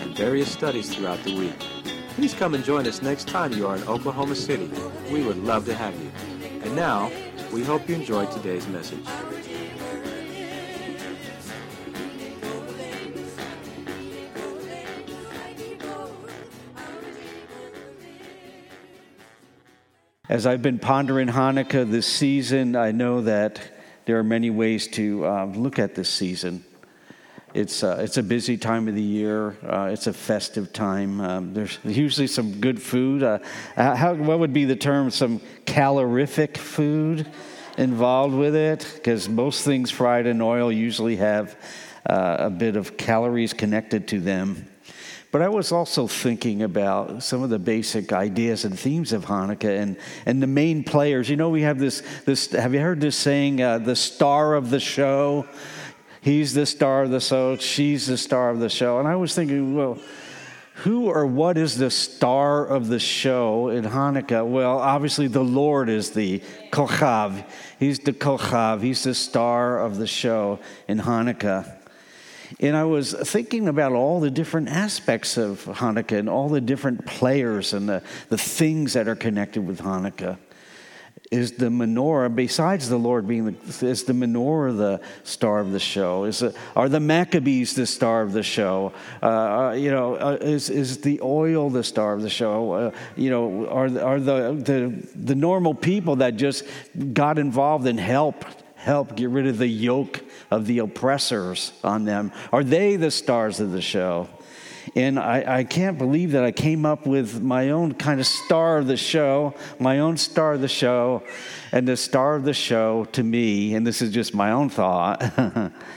and various studies throughout the week. Please come and join us next time you are in Oklahoma City. We would love to have you. And now, we hope you enjoyed today's message. As I've been pondering Hanukkah this season, I know that there are many ways to um, look at this season. It's, uh, it's a busy time of the year. Uh, it's a festive time. Um, there's usually some good food. Uh, how, what would be the term? Some calorific food involved with it? Because most things fried in oil usually have uh, a bit of calories connected to them. But I was also thinking about some of the basic ideas and themes of Hanukkah and, and the main players. You know, we have this, this have you heard this saying, uh, the star of the show? He's the star of the show, she's the star of the show. And I was thinking, well, who or what is the star of the show in Hanukkah? Well, obviously the Lord is the Kochav. He's the Kochav. He's the star of the show in Hanukkah. And I was thinking about all the different aspects of Hanukkah and all the different players and the, the things that are connected with Hanukkah. Is the menorah, besides the Lord being the, is the menorah the star of the show? Is are the Maccabees the star of the show? Uh, uh you know, uh, is, is the oil the star of the show? Uh, you know, are, are the, the, the normal people that just got involved and helped help get rid of the yoke of the oppressors on them? Are they the stars of the show? And I, I, can't believe that I came up with my own kind of star of the show, my own star of the show. And the star of the show to me, and this is just my own thought,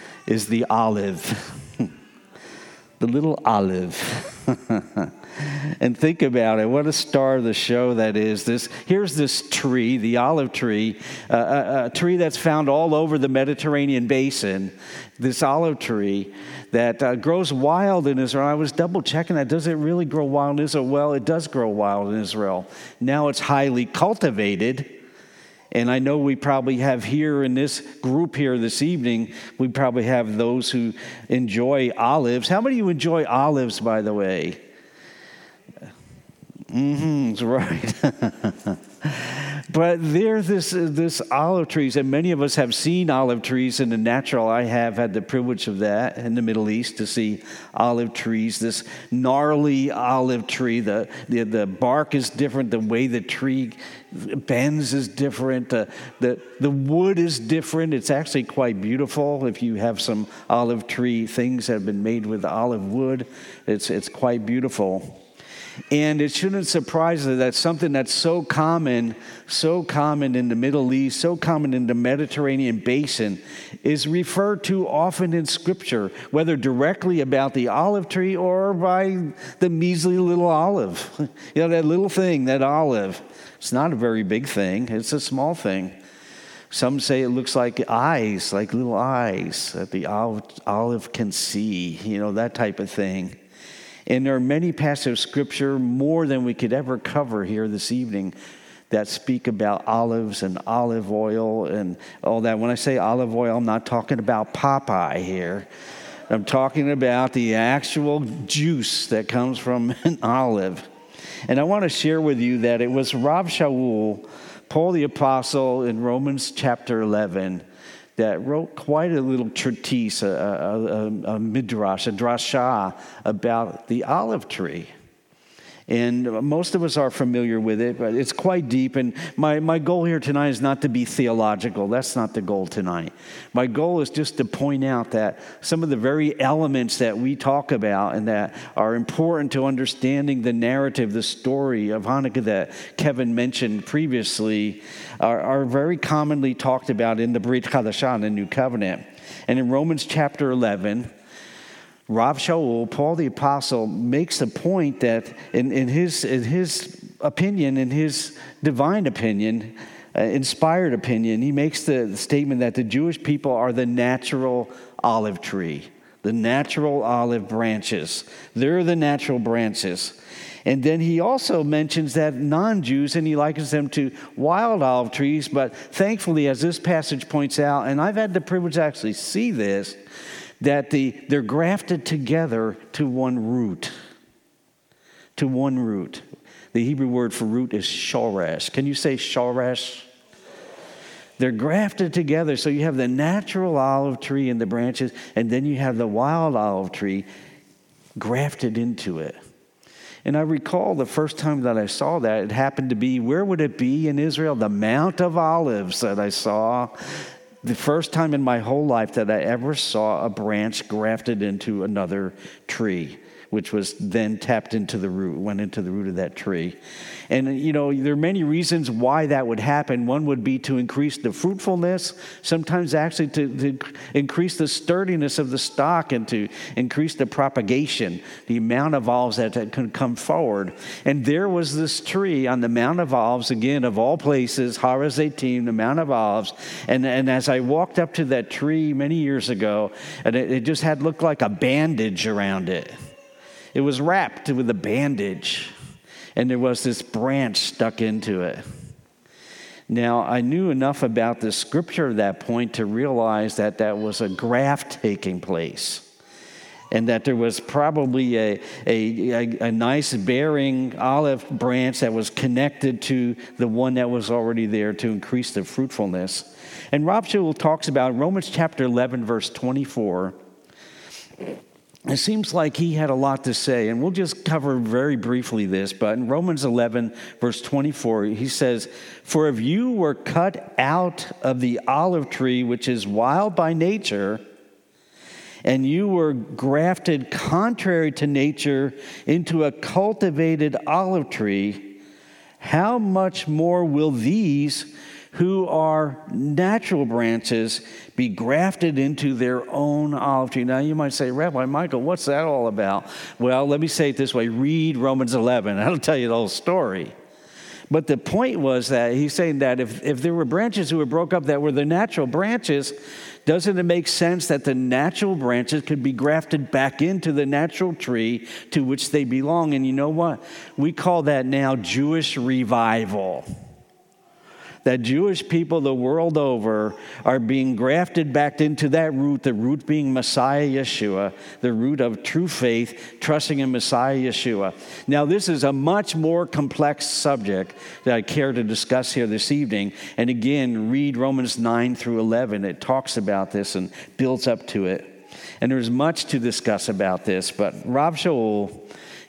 is the olive. the little olive. and think about it. What a star of the show that is. This here's this tree, the olive tree, uh, a, a tree that's found all over the Mediterranean basin. This olive tree that uh, grows wild in Israel. I was double checking that. Does it really grow wild in Israel? Well, it does grow wild in Israel. Now it's highly cultivated. And I know we probably have here in this group here this evening, we probably have those who enjoy olives. How many of you enjoy olives, by the way? Mm-hmm, that's right. but there's this, this olive trees, and many of us have seen olive trees in the natural. I have had the privilege of that in the Middle East to see olive trees, this gnarly olive tree. The, the, the bark is different, the way the tree bends is different, uh, the, the wood is different. It's actually quite beautiful if you have some olive tree things that have been made with olive wood. It's, it's quite beautiful. And it shouldn't surprise us that something that's so common, so common in the Middle East, so common in the Mediterranean basin, is referred to often in Scripture, whether directly about the olive tree or by the measly little olive. You know, that little thing, that olive. It's not a very big thing, it's a small thing. Some say it looks like eyes, like little eyes that the olive can see, you know, that type of thing. And there are many passages of scripture, more than we could ever cover here this evening, that speak about olives and olive oil and all that. When I say olive oil, I'm not talking about Popeye here. I'm talking about the actual juice that comes from an olive. And I want to share with you that it was Rav Shaul, Paul the Apostle, in Romans chapter 11 that wrote quite a little treatise, a, a, a, a midrash, a drasha about the olive tree. And most of us are familiar with it, but it's quite deep. And my, my goal here tonight is not to be theological. That's not the goal tonight. My goal is just to point out that some of the very elements that we talk about and that are important to understanding the narrative, the story of Hanukkah that Kevin mentioned previously, are, are very commonly talked about in the Brit Chadashah, the New Covenant. And in Romans chapter 11, Rav Shaul, Paul the Apostle, makes the point that in, in, his, in his opinion, in his divine opinion, uh, inspired opinion, he makes the statement that the Jewish people are the natural olive tree, the natural olive branches. They're the natural branches. And then he also mentions that non Jews, and he likens them to wild olive trees. But thankfully, as this passage points out, and I've had the privilege to actually see this, that the, they're grafted together to one root. To one root. The Hebrew word for root is shoresh. Can you say shoresh? They're grafted together. So you have the natural olive tree and the branches, and then you have the wild olive tree grafted into it. And I recall the first time that I saw that, it happened to be, where would it be in Israel? The Mount of Olives that I saw. The first time in my whole life that I ever saw a branch grafted into another tree which was then tapped into the root, went into the root of that tree. And, you know, there are many reasons why that would happen. One would be to increase the fruitfulness, sometimes actually to, to increase the sturdiness of the stock and to increase the propagation, the amount of olives that, can come forward. And there was this tree on the Mount of Olives, again, of all places, Har HaZeitim, the Mount of Olives. And, and as I walked up to that tree many years ago, and it, it just had looked like a bandage around it. It was wrapped with a bandage, and there was this branch stuck into it. Now, I knew enough about the scripture at that point to realize that that was a graft taking place. And that there was probably a, a, a, a nice bearing olive branch that was connected to the one that was already there to increase the fruitfulness. And Rav talks about Romans chapter 11, verse 24 it seems like he had a lot to say, and we'll just cover very briefly this. But in Romans 11, verse 24, he says, For if you were cut out of the olive tree, which is wild by nature, and you were grafted contrary to nature into a cultivated olive tree, how much more will these who are natural branches be grafted into their own olive tree. Now, you might say, Rabbi Michael, what's that all about? Well, let me say it this way read Romans 11, that'll tell you the whole story. But the point was that he's saying that if, if there were branches who were broke up that were the natural branches, doesn't it make sense that the natural branches could be grafted back into the natural tree to which they belong? And you know what? We call that now Jewish revival that Jewish people the world over are being grafted back into that root, the root being Messiah Yeshua, the root of true faith, trusting in Messiah Yeshua. Now, this is a much more complex subject that I care to discuss here this evening. And again, read Romans 9 through 11. It talks about this and builds up to it. And there's much to discuss about this, but Rav Shaul,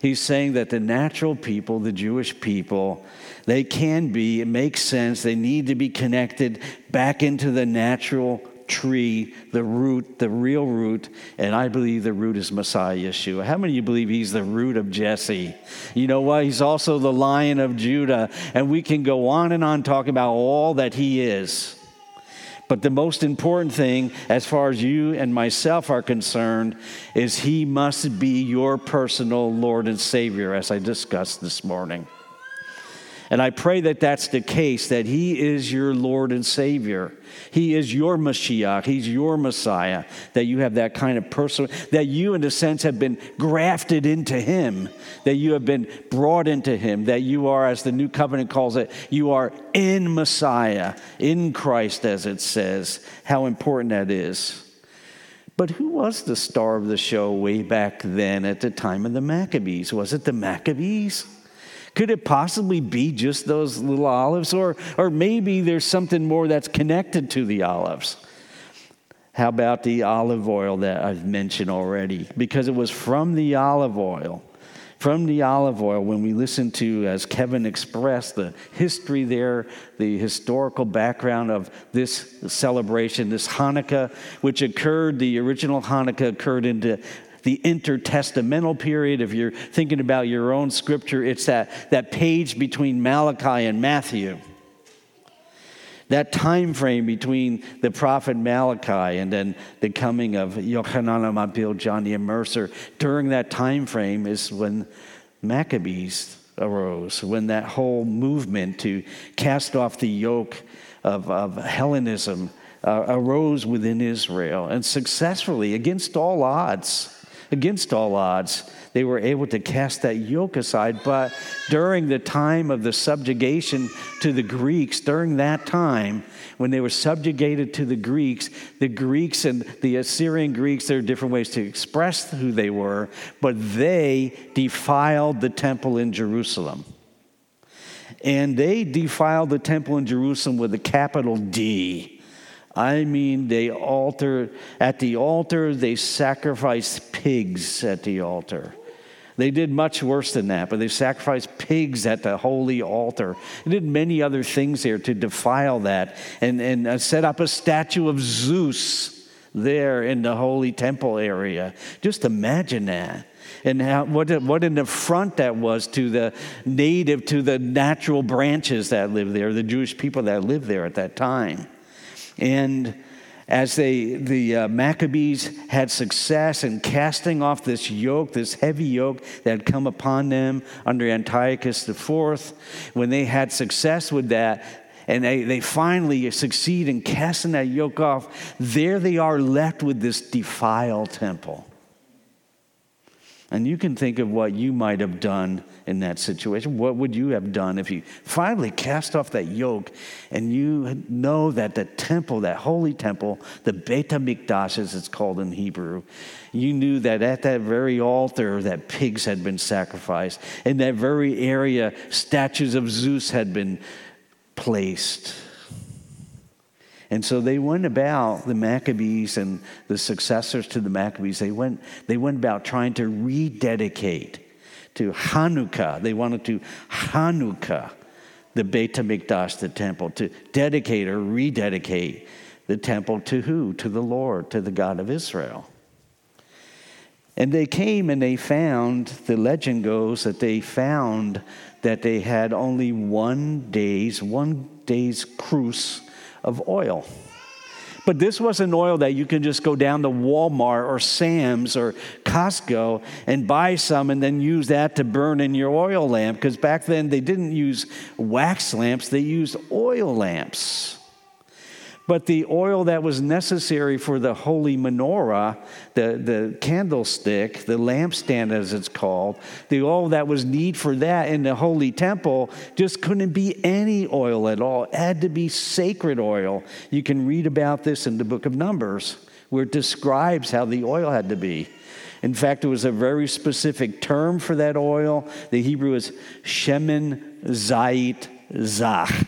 he's saying that the natural people, the Jewish people, they can be, it makes sense, they need to be connected back into the natural tree, the root, the real root, and I believe the root is Messiah Yeshua. How many of you believe he's the root of Jesse? You know what? He's also the lion of Judah, and we can go on and on talking about all that he is. But the most important thing, as far as you and myself are concerned, is he must be your personal Lord and Savior, as I discussed this morning. And I pray that that's the case, that He is your Lord and Savior. He is your Mashiach. He's your Messiah. That you have that kind of person, that you, in a sense, have been grafted into Him, that you have been brought into Him, that you are, as the New Covenant calls it, you are in Messiah, in Christ, as it says. How important that is. But who was the star of the show way back then at the time of the Maccabees? Was it the Maccabees? Could it possibly be just those little olives? Or, or maybe there's something more that's connected to the olives. How about the olive oil that I've mentioned already? Because it was from the olive oil, from the olive oil, when we listen to, as Kevin expressed, the history there, the historical background of this celebration, this Hanukkah, which occurred, the original Hanukkah occurred into the intertestamental period. If you're thinking about your own scripture, it's that, that page between Malachi and Matthew. that time frame between the prophet Malachi and then the coming of Yochanan HaMatbil, John the Immerser, during that time frame is when Maccabees arose, when that whole movement to cast off the yoke of, of Hellenism uh, arose within Israel and successfully, against all odds, against all odds, they were able to cast that yoke aside. But during the time of the subjugation to the Greeks, during that time, when they were subjugated to the Greeks, the Greeks and the Assyrian Greeks, there are different ways to express who they were, but they defiled the temple in Jerusalem. And they defiled the temple in Jerusalem with a capital D. I mean, they alter, at the altar, they sacrificed pigs at the altar. They did much worse than that, but they sacrificed pigs at the holy altar. They did many other things there to defile that and, and uh, set up a statue of Zeus there in the holy temple area. Just imagine that. And how, what, what an affront that was to the native, to the natural branches that lived there, the Jewish people that lived there at that time. And as they, the uh, Maccabees had success in casting off this yoke, this heavy yoke that had come upon them under Antiochus IV, when they had success with that, and they, they finally succeed in casting that yoke off, there they are left with this defiled temple. And you can think of what you might have done in that situation. What would you have done if you finally cast off that yoke and you know that the temple, that holy temple, the Beit HaMikdash as it's called in Hebrew, you knew that at that very altar that pigs had been sacrificed. In that very area, statues of Zeus had been placed. And so they went about the Maccabees and the successors to the Maccabees, they went, they went about trying to rededicate to Hanukkah. They wanted to Hanukkah the Beit HaMikdash, the temple, to dedicate or rededicate the temple to who? To the Lord, to the God of Israel. And they came and they found, the legend goes that they found that they had only one day's, one day's cruse of oil. But this wasn't oil that you can just go down to Walmart or Sam's or Costco and buy some and then use that to burn in your oil lamp. Because back then they didn't use wax lamps, they used oil lamps. But the oil that was necessary for the holy menorah, the, the candlestick, the lampstand as it's called, the oil that was need for that in the holy temple just couldn't be any oil at all. It had to be sacred oil. You can read about this in the book of Numbers, where it describes how the oil had to be. In fact, it was a very specific term for that oil. The Hebrew is shemen zait zach.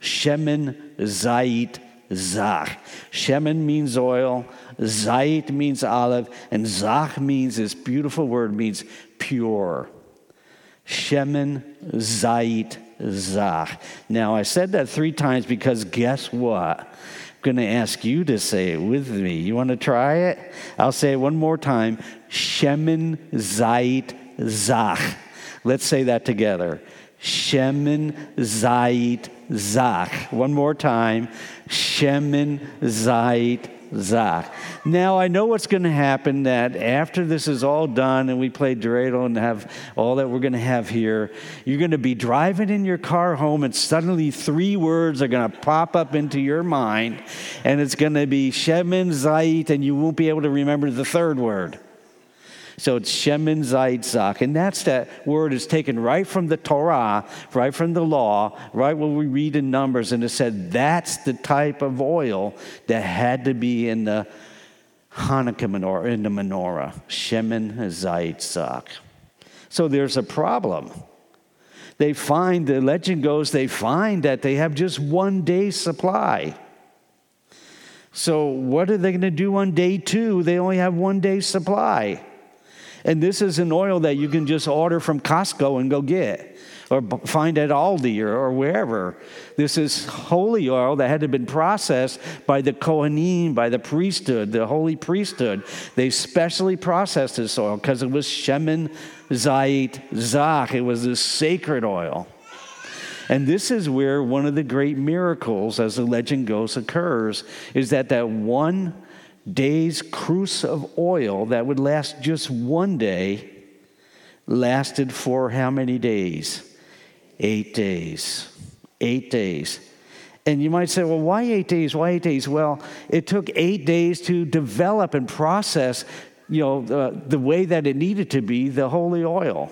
Shemen zait Zach. Shemen means oil, Zait means olive, and Zach means this beautiful word means pure. Shemen, Zait, Zach. Now, I said that three times because guess what? I'm going to ask you to say it with me. You want to try it? I'll say it one more time. Shemen, Zait, Zach. Let's say that together. Shemen, Zait, Zach. One more time. Shemen Zait, Zach. Now, I know what's going to happen that after this is all done and we play dreidel and have all that we're going to have here, you're going to be driving in your car home and suddenly three words are going to pop up into your mind and it's going to be Shemen Zait, and you won't be able to remember the third word. So it's Shemen Zait Zach. And that's that word is taken right from the Torah, right from the law, right what we read in Numbers. And it said that's the type of oil that had to be in the Hanukkah menorah, in the menorah. Shemen Zait Zach. So there's a problem. They find, the legend goes, they find that they have just one day's supply. So, what are they going to do on day two? They only have one day's supply. And this is an oil that you can just order from Costco and go get or find at Aldi or, or wherever. This is holy oil that had to been processed by the Kohanim, by the priesthood, the holy priesthood. They specially processed this oil because it was Shemen Zait Zach. It was this sacred oil. And this is where one of the great miracles, as the legend goes, occurs, is that that one day's cruse of oil that would last just one day lasted for how many days? Eight days. Eight days. And you might say, well, why eight days? Why eight days? Well, it took eight days to develop and process, you know, the, the way that it needed to be, the holy oil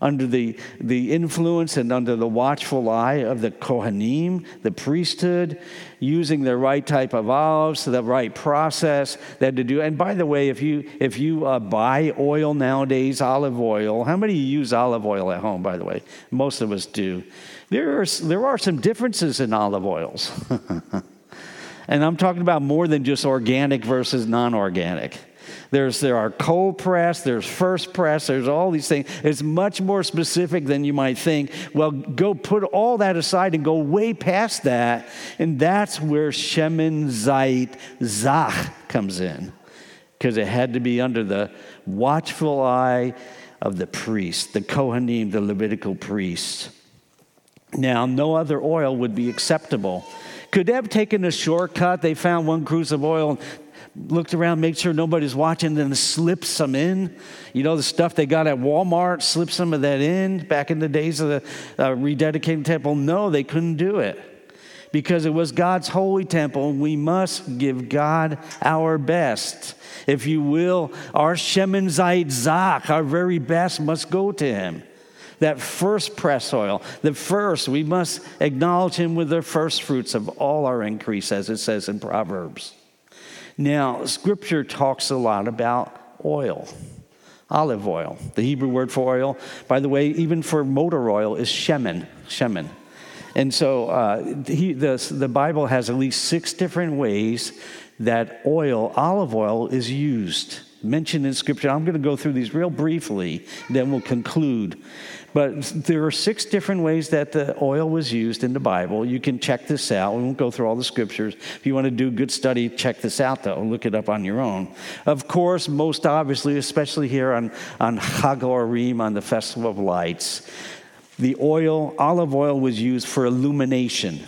under the, the influence and under the watchful eye of the Kohanim, the priesthood, using the right type of olives, the right process that to do. And by the way, if you, if you uh, buy oil nowadays, olive oil, how many use olive oil at home, by the way? Most of us do. There are, there are some differences in olive oils. and I'm talking about more than just organic versus non organic. There's, there are cold press, there's first press, there's all these things. It's much more specific than you might think. Well, go put all that aside and go way past that. And that's where Shemen Zait Zach comes in. Because it had to be under the watchful eye of the priest, the Kohanim, the Levitical priests. Now, no other oil would be acceptable. Could they have taken a shortcut? They found one cruse of oil, looked around, made sure nobody's watching, then slipped some in. You know, the stuff they got at Walmart, slipped some of that in back in the days of the uh, rededicated temple. No, they couldn't do it because it was God's holy temple. We must give God our best. If you will, our Shemen Zait Zach, our very best, must go to Him. That first press oil, the first, we must acknowledge Him with the first fruits of all our increase, as it says in Proverbs. Now, scripture talks a lot about oil, olive oil. The Hebrew word for oil, by the way, even for motor oil, is shemen. Shemen. And so uh, he, the, the Bible has at least six different ways that oil, olive oil, is used, mentioned in Scripture. I'm going to go through these real briefly, then we'll conclude. But there are six different ways that the oil was used in the Bible. You can check this out. We won't go through all the scriptures. If you want to do good study, check this out, though. Look it up on your own. Of course, most obviously, especially here on, on Chag Orim, on the Festival of Lights, the oil, olive oil, was used for illumination.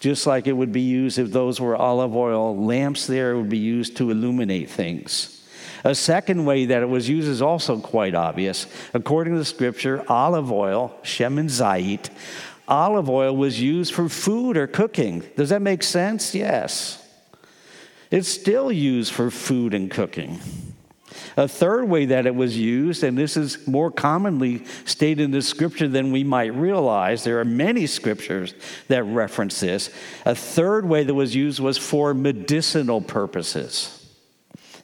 Just like it would be used if those were olive oil lamps there, it would be used to illuminate things. A second way that it was used is also quite obvious. According to the scripture, olive oil, shemen zait, olive oil was used for food or cooking. Does that make sense? Yes. It's still used for food and cooking. A third way that it was used, and this is more commonly stated in the scripture than we might realize, there are many scriptures that reference this. A third way that was used was for medicinal purposes.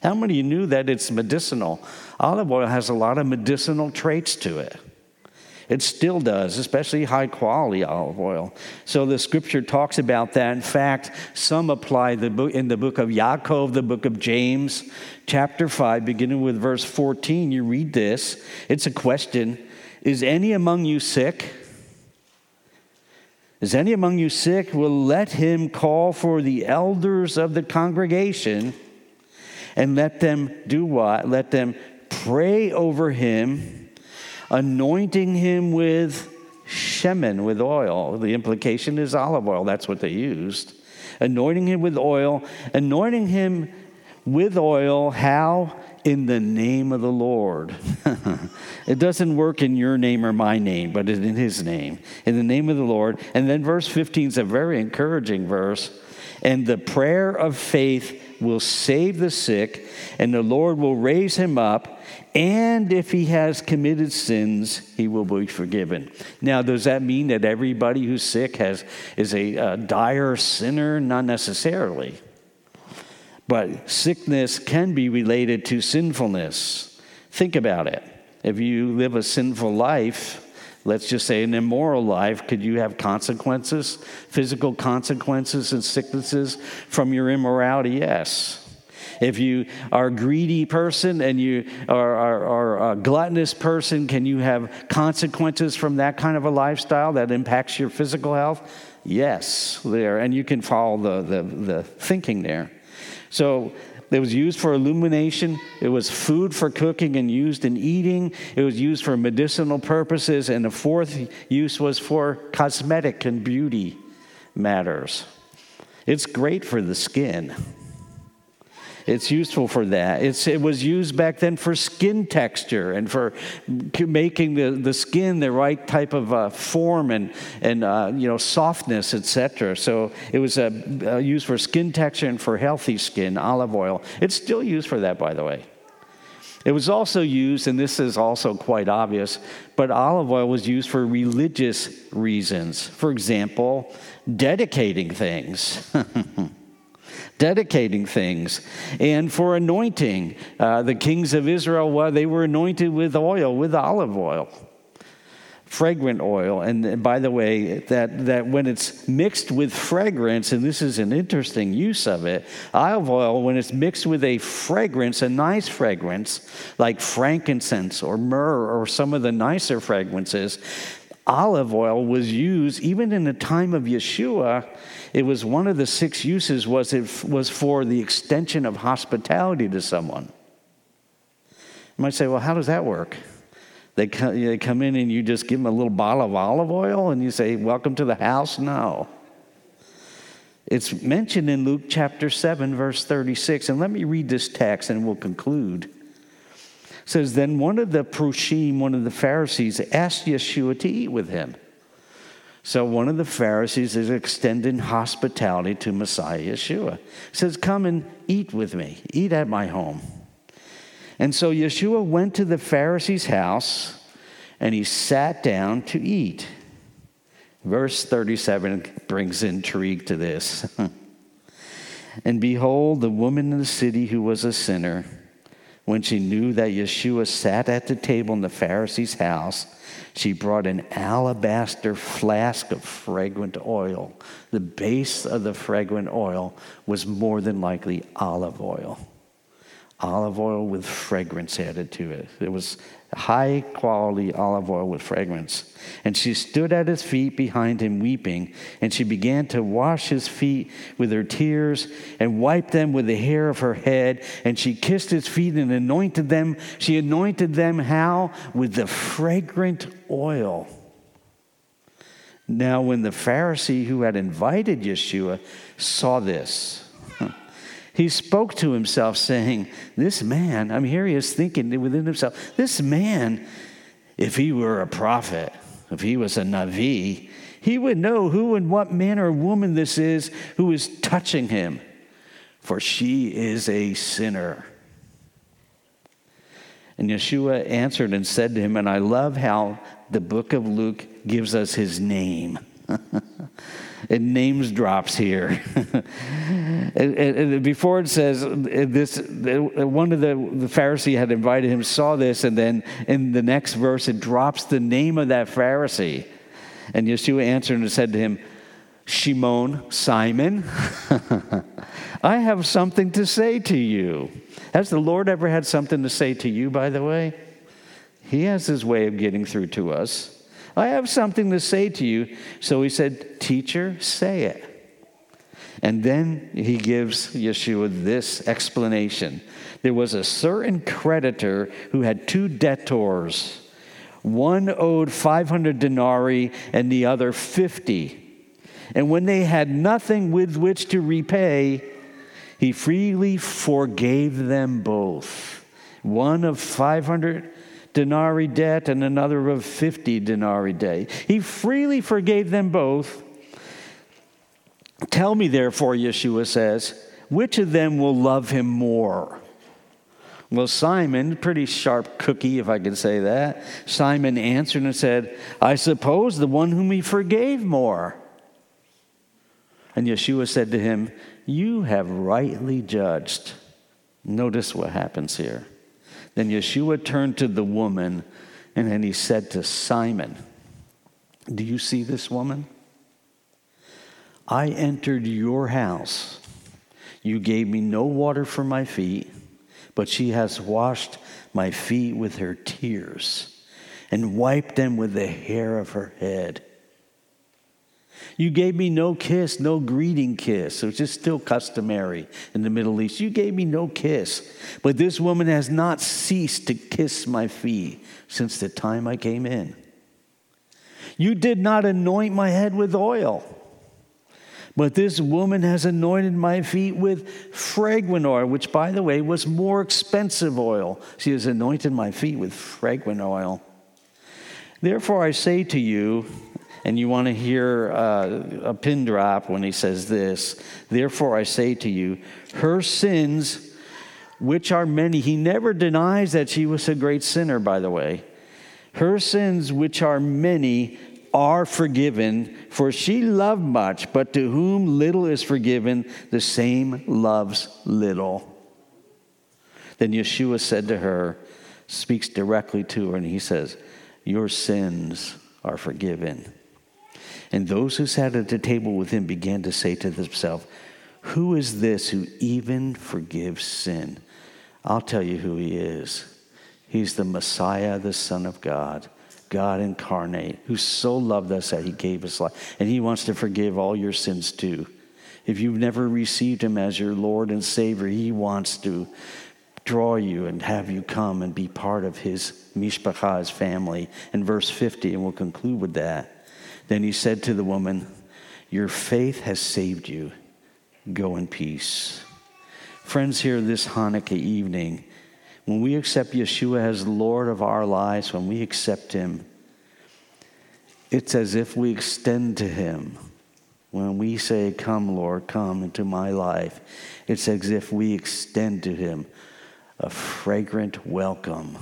How many of you knew that it's medicinal? Olive oil has a lot of medicinal traits to it. It still does, especially high quality olive oil. So the scripture talks about that. In fact, some apply the book in the book of Yaakov, the book of James, chapter 5, beginning with verse 14. You read this. It's a question Is any among you sick? Is any among you sick? Will let him call for the elders of the congregation and let them do what? Let them pray over him, anointing him with shemen, with oil. The implication is olive oil. That's what they used. Anointing him with oil, anointing him with oil. How? In the name of the Lord. it doesn't work in your name or my name, but in his name. In the name of the Lord. And then verse 15 is a very encouraging verse. And the prayer of faith will save the sick, and the Lord will raise him up. And if he has committed sins, he will be forgiven. Now, does that mean that everybody who's sick has, is a, a dire sinner? Not necessarily. But sickness can be related to sinfulness. Think about it. If you live a sinful life, let's just say an immoral life, could you have consequences, physical consequences and sicknesses from your immorality? Yes. If you are a greedy person and you are, are, are, a gluttonous person, can you have consequences from that kind of a lifestyle that impacts your physical health? Yes, there. And you can follow the, the, the thinking there. So It was used for illumination. It was food for cooking and used in eating. It was used for medicinal purposes. And the fourth use was for cosmetic and beauty matters. It's great for the skin. It's useful for that. It's, it was used back then for skin texture and for making the, the skin the right type of uh, form and, and uh, you know, softness, etc. So it was uh, used for skin texture and for healthy skin, olive oil. It's still used for that, by the way. It was also used, and this is also quite obvious, but olive oil was used for religious reasons. For example, dedicating things. dedicating things, and for anointing. Uh, the kings of Israel, well, they were anointed with oil, with olive oil, fragrant oil. And by the way, that, that when it's mixed with fragrance, and this is an interesting use of it, olive oil, when it's mixed with a fragrance, a nice fragrance, like frankincense or myrrh or some of the nicer fragrances, olive oil was used even in the time of Yeshua it was one of the six uses was it was for the extension of hospitality to someone. You might say, well, how does that work? They come, they come in and you just give them a little bottle of olive oil and you say, welcome to the house? No. It's mentioned in Luke chapter 7, verse 36. And let me read this text and we'll conclude. It says, Then one of the Prushim, one of the Pharisees, asked Yeshua to eat with him. So one of the Pharisees is extending hospitality to Messiah Yeshua. He says, Come and eat with me, eat at my home. And so Yeshua went to the Pharisee's house and he sat down to eat. Verse 37 brings intrigue to this. and behold, the woman in the city who was a sinner, when she knew that Yeshua sat at the table in the Pharisee's house, she brought an alabaster flask of fragrant oil. The base of the fragrant oil was more than likely olive oil. Olive oil with fragrance added to it. It was high quality olive oil with fragrance. And she stood at his feet behind him weeping, and she began to wash his feet with her tears and wiped them with the hair of her head. And she kissed his feet and anointed them. She anointed them how? With the fragrant oil. Now, when the Pharisee who had invited Yeshua saw this, he spoke to himself, saying, This man, I mean, here he is thinking within himself, this man, if he were a prophet, if he was a Navi, he would know who and what man or woman this is who is touching him, for she is a sinner. And Yeshua answered and said to him, and I love how the book of Luke gives us his name. it names drops here. before it says uh, this, uh, one of the, the Pharisee had invited him, saw this, and then in the next verse it drops the name of that Pharisee. And Yeshua answered and said to him, Shimon, Simon, I have something to say to you. Has the Lord ever had something to say to you, by the way? He has his way of getting through to us. I have something to say to you. So he said, Teacher, say it. And then he gives Yeshua this explanation. There was a certain creditor who had two debtors. One owed 500 denarii and the other 50. And when they had nothing with which to repay, he freely forgave them both. One of 500 denarii debt and another of 50 denarii debt. He freely forgave them both. Tell me, therefore, Yeshua says, which of them will love him more? Well, Simon, pretty sharp cookie, if I can say that, Simon answered and said, I suppose the one whom he forgave more. And Yeshua said to him, You have rightly judged. Notice what happens here. Then Yeshua turned to the woman and then he said to Simon, Do you see this woman? I entered your house. You gave me no water for my feet, but she has washed my feet with her tears and wiped them with the hair of her head. You gave me no kiss, no greeting kiss, which is still customary in the Middle East. You gave me no kiss. But this woman has not ceased to kiss my feet since the time I came in. You did not anoint my head with oil. But this woman has anointed my feet with fragrant oil, which, by the way, was more expensive oil. She has anointed my feet with fragrant oil. Therefore, I say to you, and you want to hear uh, a pin drop when he says this. Therefore, I say to you, her sins, which are many, he never denies that she was a great sinner, by the way. Her sins, which are many, are forgiven, for she loved much, but to whom little is forgiven, the same loves little. Then Yeshua said to her, speaks directly to her, and he says, Your sins are forgiven. And those who sat at the table with him began to say to themselves, Who is this who even forgives sin? I'll tell you who he is. He's the Messiah, the Son of God, God incarnate, who so loved us that he gave his life. And he wants to forgive all your sins too. If you've never received him as your Lord and Savior, he wants to draw you and have you come and be part of his Mishpachah, his family. In verse 50, and we'll conclude with that. Then he said to the woman, Your faith has saved you. Go in peace. Friends, here this Hanukkah evening, when we accept Yeshua as Lord of our lives, when we accept Him, it's as if we extend to Him. When we say, Come, Lord, come into my life, it's as if we extend to Him a fragrant welcome,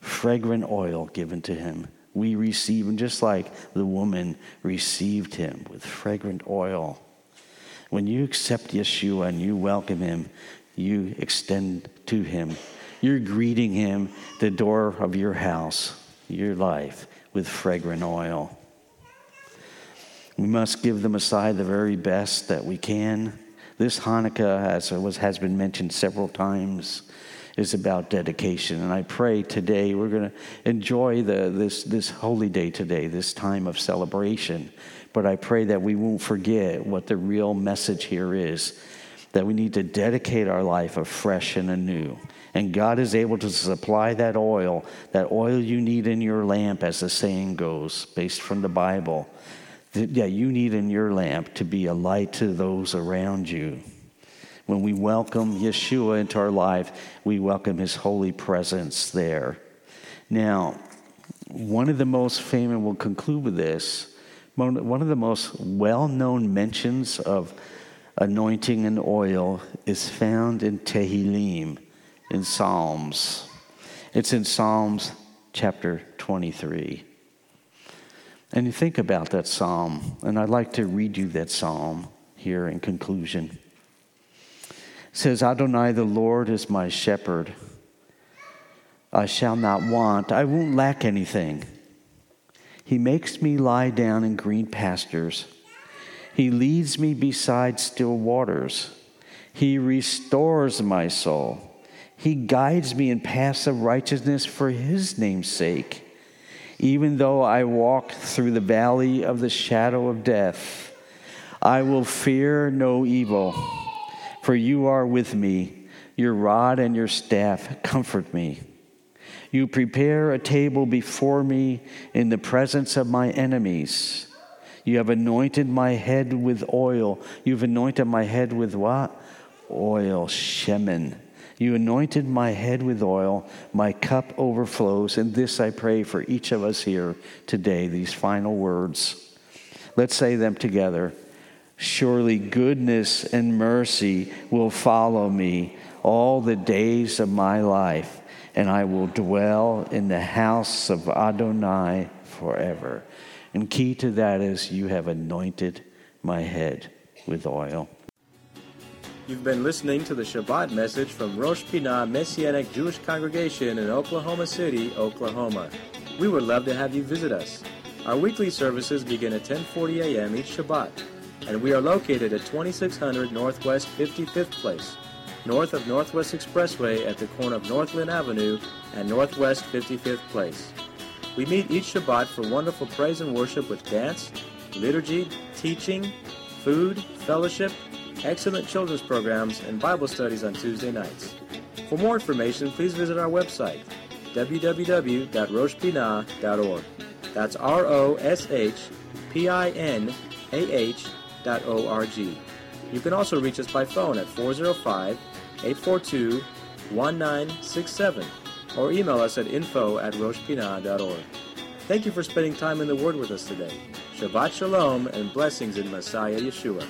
fragrant oil given to Him we receive him just like the woman received him with fragrant oil. When you accept Yeshua and you welcome him, you extend to him. You're greeting him the door of your house, your life, with fragrant oil. We must give the Messiah the very best that we can. This Hanukkah, as was, has been mentioned several times, is about dedication. And I pray today we're going to enjoy the, this, this holy day today, this time of celebration. But I pray that we won't forget what the real message here is that we need to dedicate our life afresh and anew. And God is able to supply that oil, that oil you need in your lamp, as the saying goes, based from the Bible. That, yeah, you need in your lamp to be a light to those around you. When we welcome Yeshua into our life, we welcome his holy presence there. Now, one of the most famous, we'll conclude with this, one of the most well known mentions of anointing and oil is found in Tehillim, in Psalms. It's in Psalms chapter 23. And you think about that psalm, and I'd like to read you that psalm here in conclusion says, Adonai, the Lord is my shepherd. I shall not want, I won't lack anything. He makes me lie down in green pastures. He leads me beside still waters. He restores my soul. He guides me in paths of righteousness for his name's sake. Even though I walk through the valley of the shadow of death, I will fear no evil for you are with me. Your rod and your staff comfort me. You prepare a table before me in the presence of my enemies. You have anointed my head with oil. You've anointed my head with what? Oil, shemen. You anointed my head with oil. My cup overflows. And this I pray for each of us here today, these final words. Let's say them together. Surely goodness and mercy will follow me all the days of my life, and I will dwell in the house of Adonai forever. And key to that is you have anointed my head with oil. You've been listening to the Shabbat message from Rosh Pinah Messianic Jewish Congregation in Oklahoma City, Oklahoma. We would love to have you visit us. Our weekly services begin at 10:40 a.m. each Shabbat and we are located at 2600 Northwest 55th Place, north of Northwest Expressway at the corner of Northland Avenue and Northwest 55th Place. We meet each Shabbat for wonderful praise and worship with dance, liturgy, teaching, food, fellowship, excellent children's programs, and Bible studies on Tuesday nights. For more information, please visit our website, www.roshpinah.org. That's R O S H P I N A H dot O R G. You can also reach us by phone at 405 842 1967 or email us at info at roshpinah.org. Thank you for spending time in the Word with us today. Shabbat Shalom and blessings in Messiah Yeshua.